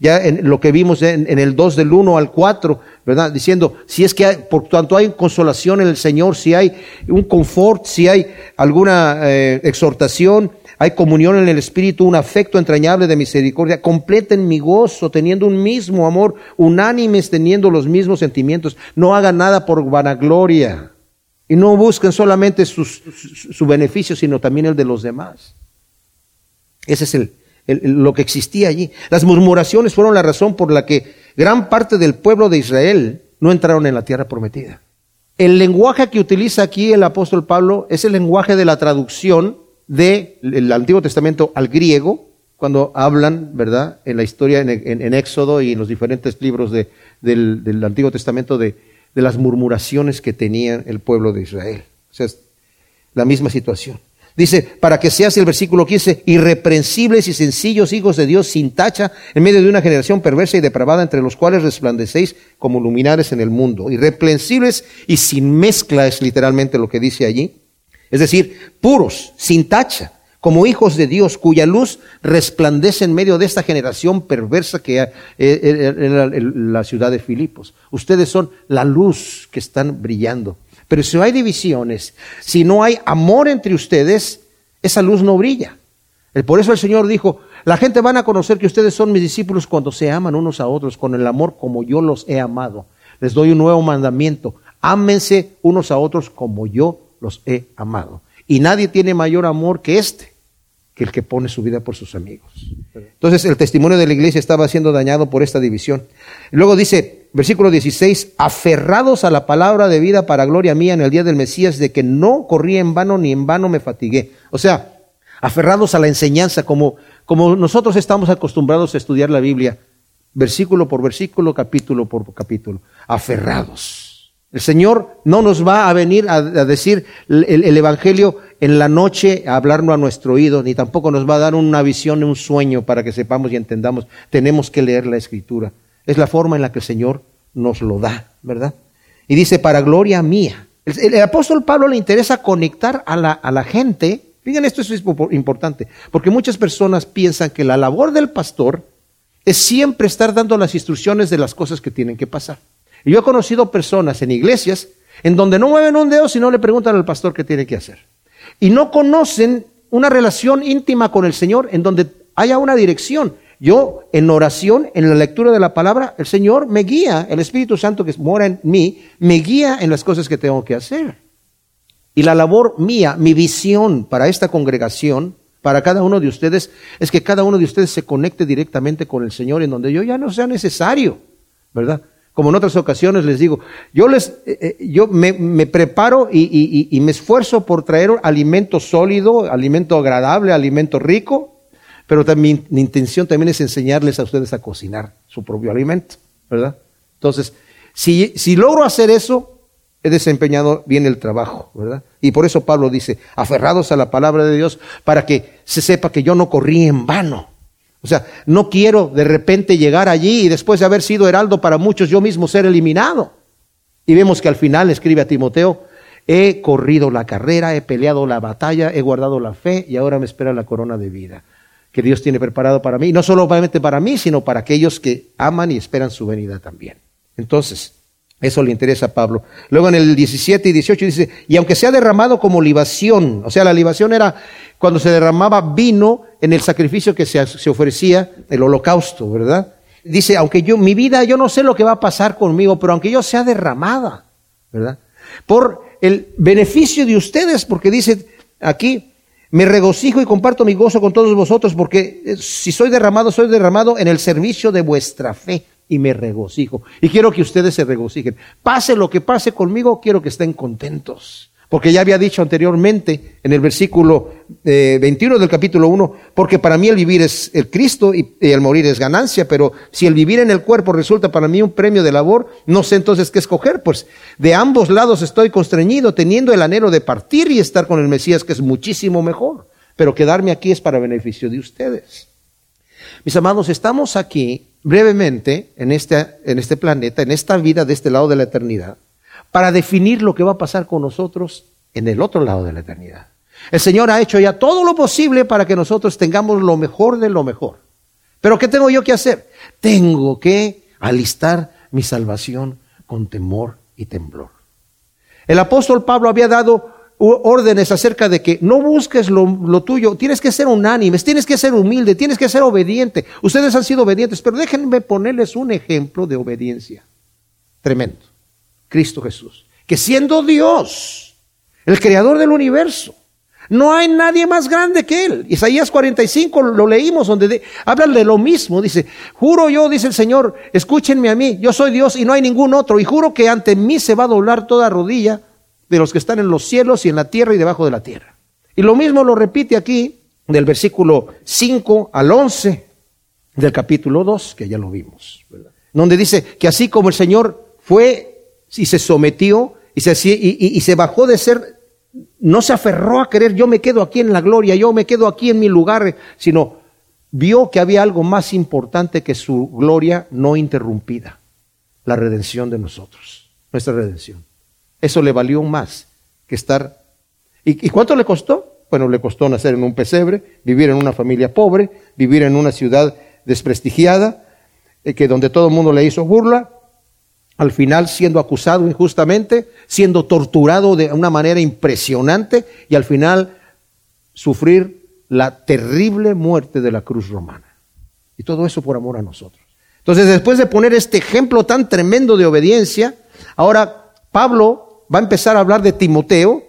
Ya en lo que vimos en, el 2 del 1 al 4, ¿verdad? Diciendo, si es que hay, por tanto hay consolación en el Señor, si hay un confort, si hay alguna eh, exhortación, hay comunión en el Espíritu, un afecto entrañable de misericordia. Completen mi gozo teniendo un mismo amor, unánimes teniendo los mismos sentimientos. No hagan nada por vanagloria. Y no busquen solamente su beneficio, sino también el de los demás. Ese es el, lo que existía allí. Las murmuraciones fueron la razón por la que gran parte del pueblo de Israel no entraron en la tierra prometida. El lenguaje que utiliza aquí el apóstol Pablo es el lenguaje de la traducción del Antiguo Testamento al griego, cuando hablan, ¿verdad?, en la historia en, Éxodo y en los diferentes libros del, Antiguo Testamento de, de, las murmuraciones que tenía el pueblo de Israel. O sea, es la misma situación. Dice, para que seas el versículo 15, irreprensibles y sencillos hijos de Dios sin tacha en medio de una generación perversa y depravada entre los cuales resplandecéis como luminares en el mundo. Irreprensibles y sin mezcla es literalmente lo que dice allí. Es decir, puros, sin tacha, como hijos de Dios, cuya luz resplandece en medio de esta generación perversa que era la ciudad de Filipos. Ustedes son la luz que están brillando. Pero si no hay divisiones, si no hay amor entre ustedes, esa luz no brilla. Por eso el Señor dijo, la gente van a conocer que ustedes son mis discípulos cuando se aman unos a otros con el amor como yo los he amado. Les doy un nuevo mandamiento. Ámense unos a otros como yo los he amado. Y nadie tiene mayor amor que este, que el que pone su vida por sus amigos. Entonces el testimonio de la iglesia estaba siendo dañado por esta división. Luego dice, versículo 16, aferrados a la palabra de vida para gloria mía en el día del Mesías, de que no corrí en vano ni en vano me fatigué. O sea, aferrados a la enseñanza, como, como nosotros estamos acostumbrados a estudiar la Biblia, versículo por versículo, capítulo por capítulo, aferrados. El Señor no nos va a venir a, decir el, Evangelio en la noche, a hablarlo a nuestro oído, ni tampoco nos va a dar una visión, un sueño para que sepamos y entendamos. Tenemos que leer la Escritura. Es la forma en la que el Señor nos lo da, ¿verdad? Y dice, para gloria mía. El, apóstol Pablo le interesa conectar a la, a la gente. Fíjense, esto es importante, porque muchas personas piensan que la labor del pastor es siempre estar dando las instrucciones de las cosas que tienen que pasar. Yo he conocido personas en iglesias en donde no mueven un dedo si no le preguntan al pastor qué tiene que hacer. Y no conocen una relación íntima con el Señor en donde haya una dirección. Yo en oración, en la lectura de la palabra, el Señor me guía, el Espíritu Santo que mora en mí, me guía en las cosas que tengo que hacer. Y la labor mía, mi visión para esta congregación, para cada uno de ustedes, es que cada uno de ustedes se conecte directamente con el Señor en donde yo ya no sea necesario, ¿verdad? Como en otras ocasiones les digo, yo, les, eh, eh, yo me, preparo y, me esfuerzo por traer alimento sólido, alimento agradable, alimento rico, pero mi intención también es enseñarles a ustedes a cocinar su propio alimento, ¿verdad? Entonces, si, si logro hacer eso, he desempeñado bien el trabajo, ¿verdad? Y por eso Pablo dice, aferrados a la palabra de Dios, para que se sepa que yo no corrí en vano. O sea, no quiero de repente llegar allí y después de haber sido heraldo para muchos, yo mismo ser eliminado. Y vemos que al final escribe a Timoteo, he corrido la carrera, he peleado la batalla, he guardado la fe y ahora me espera la corona de vida que Dios tiene preparado para mí. No solamente para mí, sino para aquellos que aman y esperan su venida también. Entonces, eso le interesa a Pablo. Luego en el 17 y 18 dice, y aunque sea derramado como libación, o sea, la libación era cuando se derramaba vino en el sacrificio que se, se ofrecía, el holocausto, ¿verdad? Dice, aunque yo, mi vida, yo no sé lo que va a pasar conmigo, pero aunque yo sea derramada, ¿verdad? Por el beneficio de ustedes, porque dice aquí, me regocijo y comparto mi gozo con todos vosotros, porque eh, si soy derramado, soy derramado en el servicio de vuestra fe y me regocijo. Y quiero que ustedes se regocijen. Pase lo que pase conmigo, quiero que estén contentos. Porque ya había dicho anteriormente en el versículo 21 eh, del capítulo 1, porque para mí el vivir es el Cristo y, el morir es ganancia, pero si el vivir en el cuerpo resulta para mí un premio de labor, no sé entonces qué escoger, pues de ambos lados estoy constreñido, teniendo el anhelo de partir y estar con el Mesías, que es muchísimo mejor, pero quedarme aquí es para beneficio de ustedes. Mis amados, estamos aquí brevemente en este, en este planeta, en esta vida de este lado de la eternidad, para definir lo que va a pasar con nosotros en el otro lado de la eternidad. El Señor ha hecho ya todo lo posible para que nosotros tengamos lo mejor de lo mejor. Pero ¿qué tengo yo que hacer? Tengo que alistar mi salvación con temor y temblor. El apóstol Pablo había dado órdenes acerca de que no busques lo, tuyo, tienes que ser unánime, tienes que ser humilde, tienes que ser obediente. Ustedes han sido obedientes, pero déjenme ponerles un ejemplo de obediencia. Tremendo. Cristo Jesús, que siendo Dios, el creador del universo, no hay nadie más grande que Él. Isaías 45 lo leímos donde hablan de lo mismo. Dice, juro yo, dice el Señor, escúchenme a mí, yo soy Dios y no hay ningún otro. Y juro que ante mí se va a doblar toda rodilla de los que están en los cielos y en la tierra y debajo de la tierra. Y lo mismo lo repite aquí del versículo 5 al 11 del capítulo 2, que ya lo vimos, donde dice que así como el Señor fue y se sometió y se, y se bajó de ser, no se aferró a querer, yo me quedo aquí en la gloria, yo me quedo aquí en mi lugar, sino vio que había algo más importante que su gloria no interrumpida, la redención de nosotros, nuestra redención. Eso le valió más que estar. ¿Y, cuánto le costó? Bueno, le costó nacer en un pesebre, vivir en una familia pobre, vivir en una ciudad desprestigiada, eh, que donde todo el mundo le hizo burla, al final siendo acusado injustamente, siendo torturado de una manera impresionante y al final sufrir la terrible muerte de la cruz romana. Y todo eso por amor a nosotros. Entonces, después de poner este ejemplo tan tremendo de obediencia, ahora Pablo va a empezar a hablar de Timoteo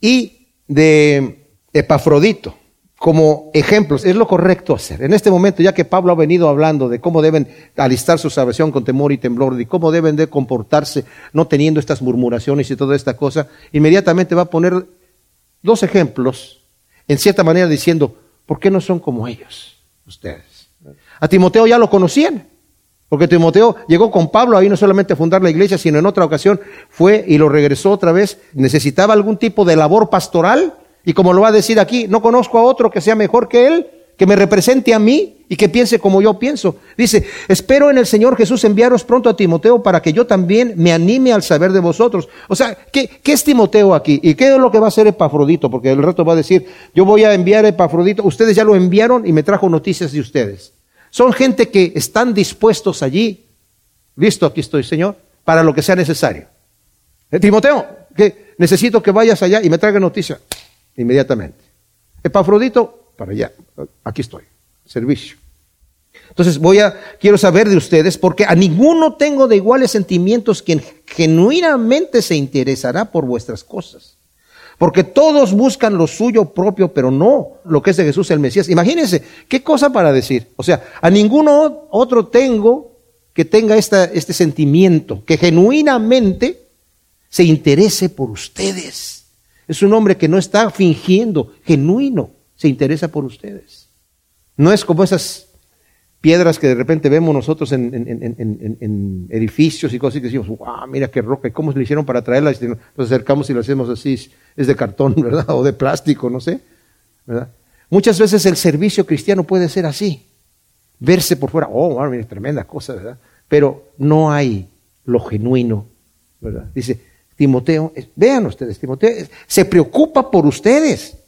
y de Epafrodito como ejemplos. Es lo correcto hacer. En este momento, ya que Pablo ha venido hablando de cómo deben alistar su salvación con temor y temblor, de cómo deben de comportarse no teniendo estas murmuraciones y toda esta cosa, inmediatamente va a poner dos ejemplos, en cierta manera diciendo, ¿por qué no son como ellos, ustedes? A Timoteo ya lo conocían. Porque Timoteo llegó con Pablo ahí no solamente a fundar la iglesia, sino en otra ocasión fue y lo regresó otra vez. Necesitaba algún tipo de labor pastoral y como lo va a decir aquí, no conozco a otro que sea mejor que él, que me represente a mí y que piense como yo pienso. Dice, espero en el Señor Jesús enviaros pronto a Timoteo para que yo también me anime al saber de vosotros. O sea, ¿qué, qué es Timoteo aquí? ¿Y qué es lo que va a hacer Epafrodito? Porque el resto va a decir, yo voy a enviar a Epafrodito, ustedes ya lo enviaron y me trajo noticias de ustedes. Son gente que están dispuestos allí. Listo, aquí estoy, Señor, para lo que sea necesario. Eh, Timoteo, que necesito que vayas allá y me traiga noticia inmediatamente. Epafrodito, para allá, aquí estoy, servicio. Entonces voy a, quiero saber de ustedes, porque a ninguno tengo de iguales sentimientos quien genuinamente se interesará por vuestras cosas. Porque todos buscan lo suyo propio, pero no lo que es de Jesús el Mesías. Imagínense, qué cosa para decir. O sea, a ninguno otro tengo que tenga este sentimiento, que genuinamente se interese por ustedes. Es un hombre que no está fingiendo, genuino, se interesa por ustedes. No es como esas piedras que de repente vemos nosotros en, edificios y cosas y decimos, wow, mira qué roca, ¿y cómo se le hicieron para traerla? Y nos acercamos y lo hacemos así, es de cartón, [LAUGHS] ¿verdad? O de plástico, no sé, ¿verdad? Muchas veces el servicio cristiano puede ser así. verse por fuera, oh, mira, tremenda cosa, ¿verdad? Pero no hay lo genuino, ¿verdad? Dice, Timoteo, vean ustedes, Timoteo se preocupa por ustedes.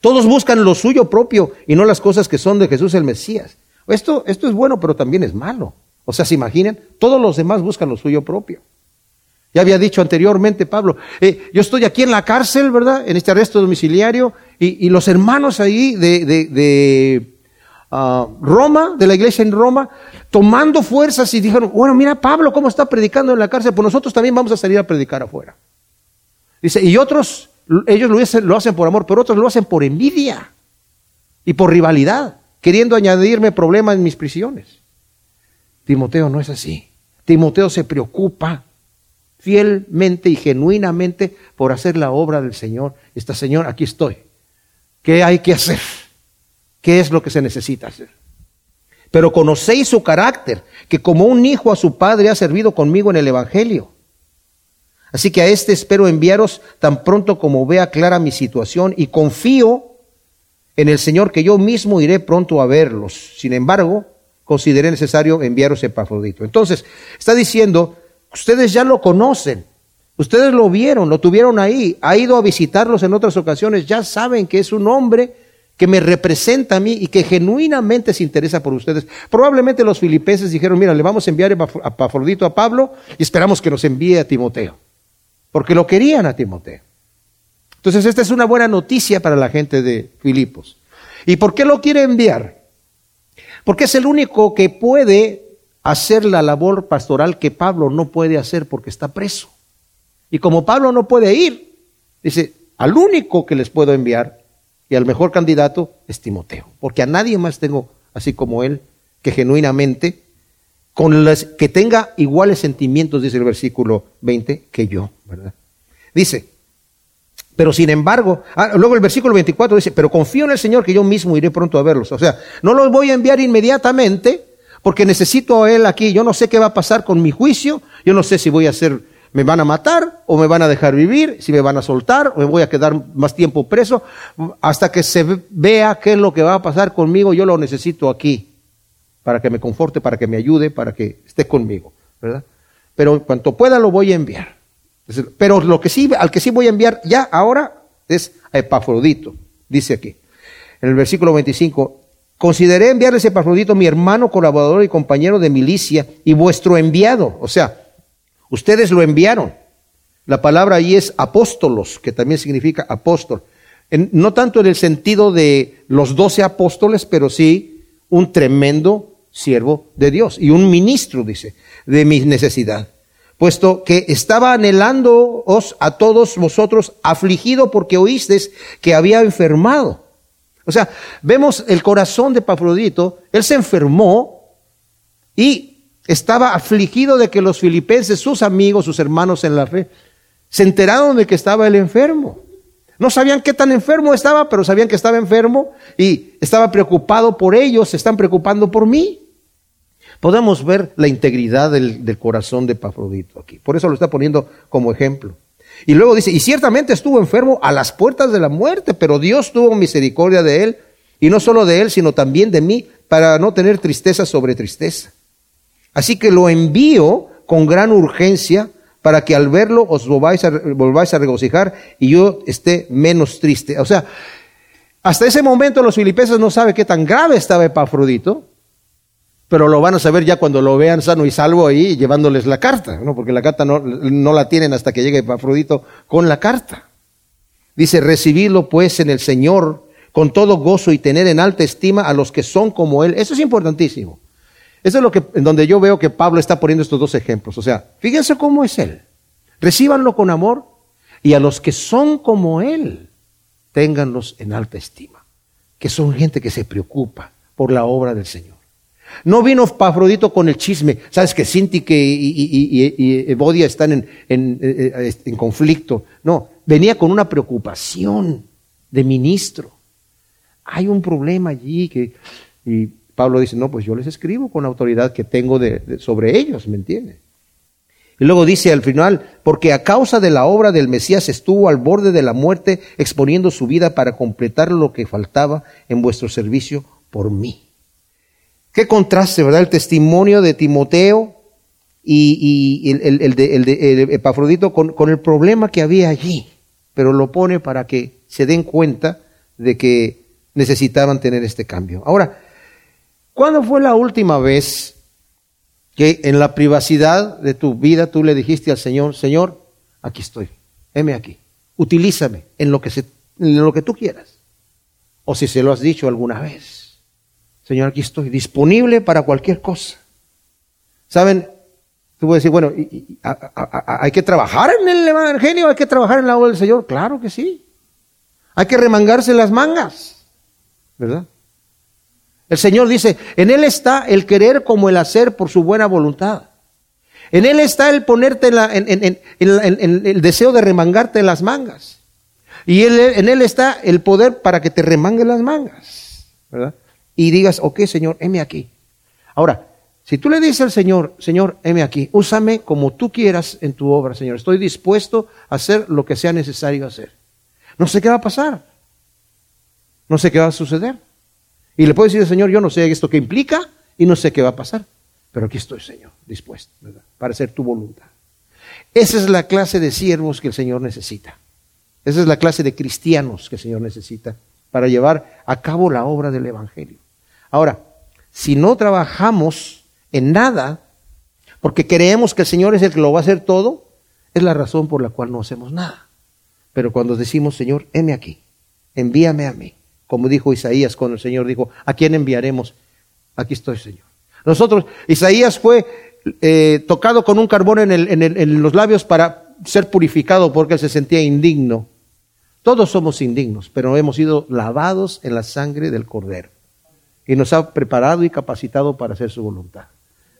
Todos buscan lo suyo propio y no las cosas que son de Jesús el Mesías. Esto, esto es bueno, pero también es malo. O sea, ¿se imaginan? Todos los demás buscan lo suyo propio. Ya había dicho anteriormente Pablo, eh, yo estoy aquí en la cárcel, ¿verdad? En este arresto domiciliario, y, los hermanos ahí de, de, ah, Roma, de la iglesia en Roma, tomando fuerzas y dijeron, bueno, mira Pablo cómo está predicando en la cárcel, pues nosotros también vamos a salir a predicar afuera. Dice, y otros, ellos lo hacen por amor, pero otros lo hacen por envidia y por rivalidad, queriendo añadirme problemas en mis prisiones. Timoteo no es así. Timoteo se preocupa fielmente y genuinamente por hacer la obra del Señor. Esta Señor, aquí estoy. ¿Qué hay que hacer? ¿Qué es lo que se necesita hacer? Pero conocéis su carácter, que como un hijo a su padre ha servido conmigo en el Evangelio. Así que a este espero enviaros tan pronto como vea clara mi situación y confío en el Señor que yo mismo iré pronto a verlos. Sin embargo, consideré necesario enviaros Epafrodito. Entonces, está diciendo, ustedes ya lo conocen, ustedes lo vieron, lo tuvieron ahí, ha ido a visitarlos en otras ocasiones, ya saben que es un hombre que me representa a mí y que genuinamente se interesa por ustedes. Probablemente los filipenses dijeron, mira, le vamos a enviar a Epafrodito a Pablo y esperamos que nos envíe a Timoteo, porque lo querían a Timoteo. Entonces, esta es una buena noticia para la gente de Filipos. ¿Y por qué lo quiere enviar? Porque es el único que puede hacer la labor pastoral que Pablo no puede hacer porque está preso. Y como Pablo no puede ir, dice, al único que les puedo enviar y al mejor candidato es Timoteo, porque a nadie más tengo así como él que genuinamente con las que tenga iguales sentimientos dice el versículo 20 que yo, ¿verdad? Dice, pero sin embargo, ah, luego el versículo 24 dice, pero confío en el Señor que yo mismo iré pronto a verlos. O sea, no los voy a enviar inmediatamente porque necesito a Él aquí. Yo no sé qué va a pasar con mi juicio. Yo no sé si voy a ser, me van a matar o me van a dejar vivir, si me van a soltar o me voy a quedar más tiempo preso. Hasta que se vea qué es lo que va a pasar conmigo, yo lo necesito aquí para que me conforte, para que me ayude, para que esté conmigo. ¿verdad? Pero en cuanto pueda lo voy a enviar. Pero lo que sí, al que sí voy a enviar ya ahora es a Epafrodito, dice aquí. En el versículo 25, consideré enviarles a Epafrodito, mi hermano, colaborador y compañero de milicia, y vuestro enviado. O sea, ustedes lo enviaron. La palabra ahí es apóstolos, que también significa apóstol. no tanto en el sentido de los doce apóstoles, pero sí un tremendo siervo de Dios y un ministro, dice, de mi necesidad puesto que estaba anhelándoos a todos vosotros afligido porque oísteis que había enfermado. O sea, vemos el corazón de Pafrodito, él se enfermó y estaba afligido de que los filipenses, sus amigos, sus hermanos en la fe, se enteraron de que estaba el enfermo. No sabían qué tan enfermo estaba, pero sabían que estaba enfermo y estaba preocupado por ellos, se están preocupando por mí podemos ver la integridad del, corazón de Pafrodito aquí. Por eso lo está poniendo como ejemplo. Y luego dice, y ciertamente estuvo enfermo a las puertas de la muerte, pero Dios tuvo misericordia de él, y no solo de él, sino también de mí, para no tener tristeza sobre tristeza. Así que lo envío con gran urgencia para que al verlo os volváis a, volváis a regocijar y yo esté menos triste. O sea, hasta ese momento los filipenses no saben qué tan grave estaba Epafrodito, pero lo van a saber ya cuando lo vean sano y salvo ahí llevándoles la carta, ¿no? porque la carta no, la tienen hasta que llegue Afrodito con la carta. Dice, recibidlo pues en el Señor con todo gozo y tener en alta estima a los que son como Él. Eso es importantísimo. Eso es lo que, en donde yo veo que Pablo está poniendo estos dos ejemplos. O sea, fíjense cómo es Él. Recíbanlo con amor y a los que son como Él, ténganlos en alta estima. Que son gente que se preocupa por la obra del Señor. No vino Pafrodito con el chisme. Sabes que Sinti y, Evodia están en, en, conflicto. No, venía con una preocupación de ministro. Hay un problema allí que... Y Pablo dice, no, pues yo les escribo con la autoridad que tengo de, sobre ellos, ¿me entiende? Y luego dice al final, porque a causa de la obra del Mesías estuvo al borde de la muerte, exponiendo su vida para completar lo que faltaba en vuestro servicio por mí. Qué contraste, ¿verdad? El testimonio de Timoteo y, el, de, Epafrodito con, el problema que había allí. Pero lo pone para que se den cuenta de que necesitaban tener este cambio. Ahora, ¿cuándo fue la última vez que en la privacidad de tu vida tú le dijiste al Señor, Señor, aquí estoy, heme aquí, utilízame en lo que, se, en lo que tú quieras? O si se lo has dicho alguna vez, Señor, aquí estoy, disponible para cualquier cosa. ¿Saben? Tú puedes decir, bueno, ¿hay que trabajar en el Evangelio? ¿Hay que trabajar en la obra del Señor? Claro que sí. Hay que remangarse las mangas, ¿verdad? El Señor dice, en Él está el querer como el hacer por su buena voluntad. En Él está el ponerte en, el deseo de remangarte las mangas. Y en Él está el poder para que te remangue las mangas, ¿verdad? Y digas, ok, Señor, heme aquí. Ahora, si tú le dices al Señor, Señor, heme aquí, úsame como tú quieras en tu obra, Señor. Estoy dispuesto a hacer lo que sea necesario hacer. No sé qué va a pasar. No sé qué va a suceder. Y le puedo decir, Señor, yo no sé esto qué implica y no sé qué va a pasar. Pero aquí estoy, Señor, dispuesto, ¿verdad? Para hacer tu voluntad. Esa es la clase de siervos que el Señor necesita. Esa es la clase de cristianos que el Señor necesita para llevar a cabo la obra del Evangelio. Ahora, si no trabajamos en nada, porque creemos que el Señor es el que lo va a hacer todo, es la razón por la cual no hacemos nada. Pero cuando decimos, Señor, heme aquí, envíame a mí, como dijo Isaías cuando el Señor dijo, ¿a quién enviaremos? Aquí estoy, Señor. Nosotros, Isaías fue eh, tocado con un carbón en, en los labios para ser purificado porque él se sentía indigno. Todos somos indignos, pero hemos sido lavados en la sangre del Cordero. Y nos ha preparado y capacitado para hacer su voluntad.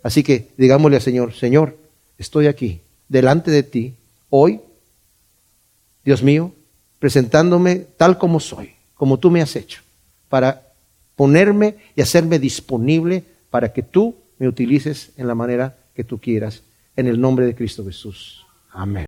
Así que digámosle al Señor, Señor, estoy aquí, delante de ti, hoy, Dios mío, presentándome tal como soy, como tú me has hecho, para ponerme y hacerme disponible para que tú me utilices en la manera que tú quieras, en el nombre de Cristo Jesús. Amén.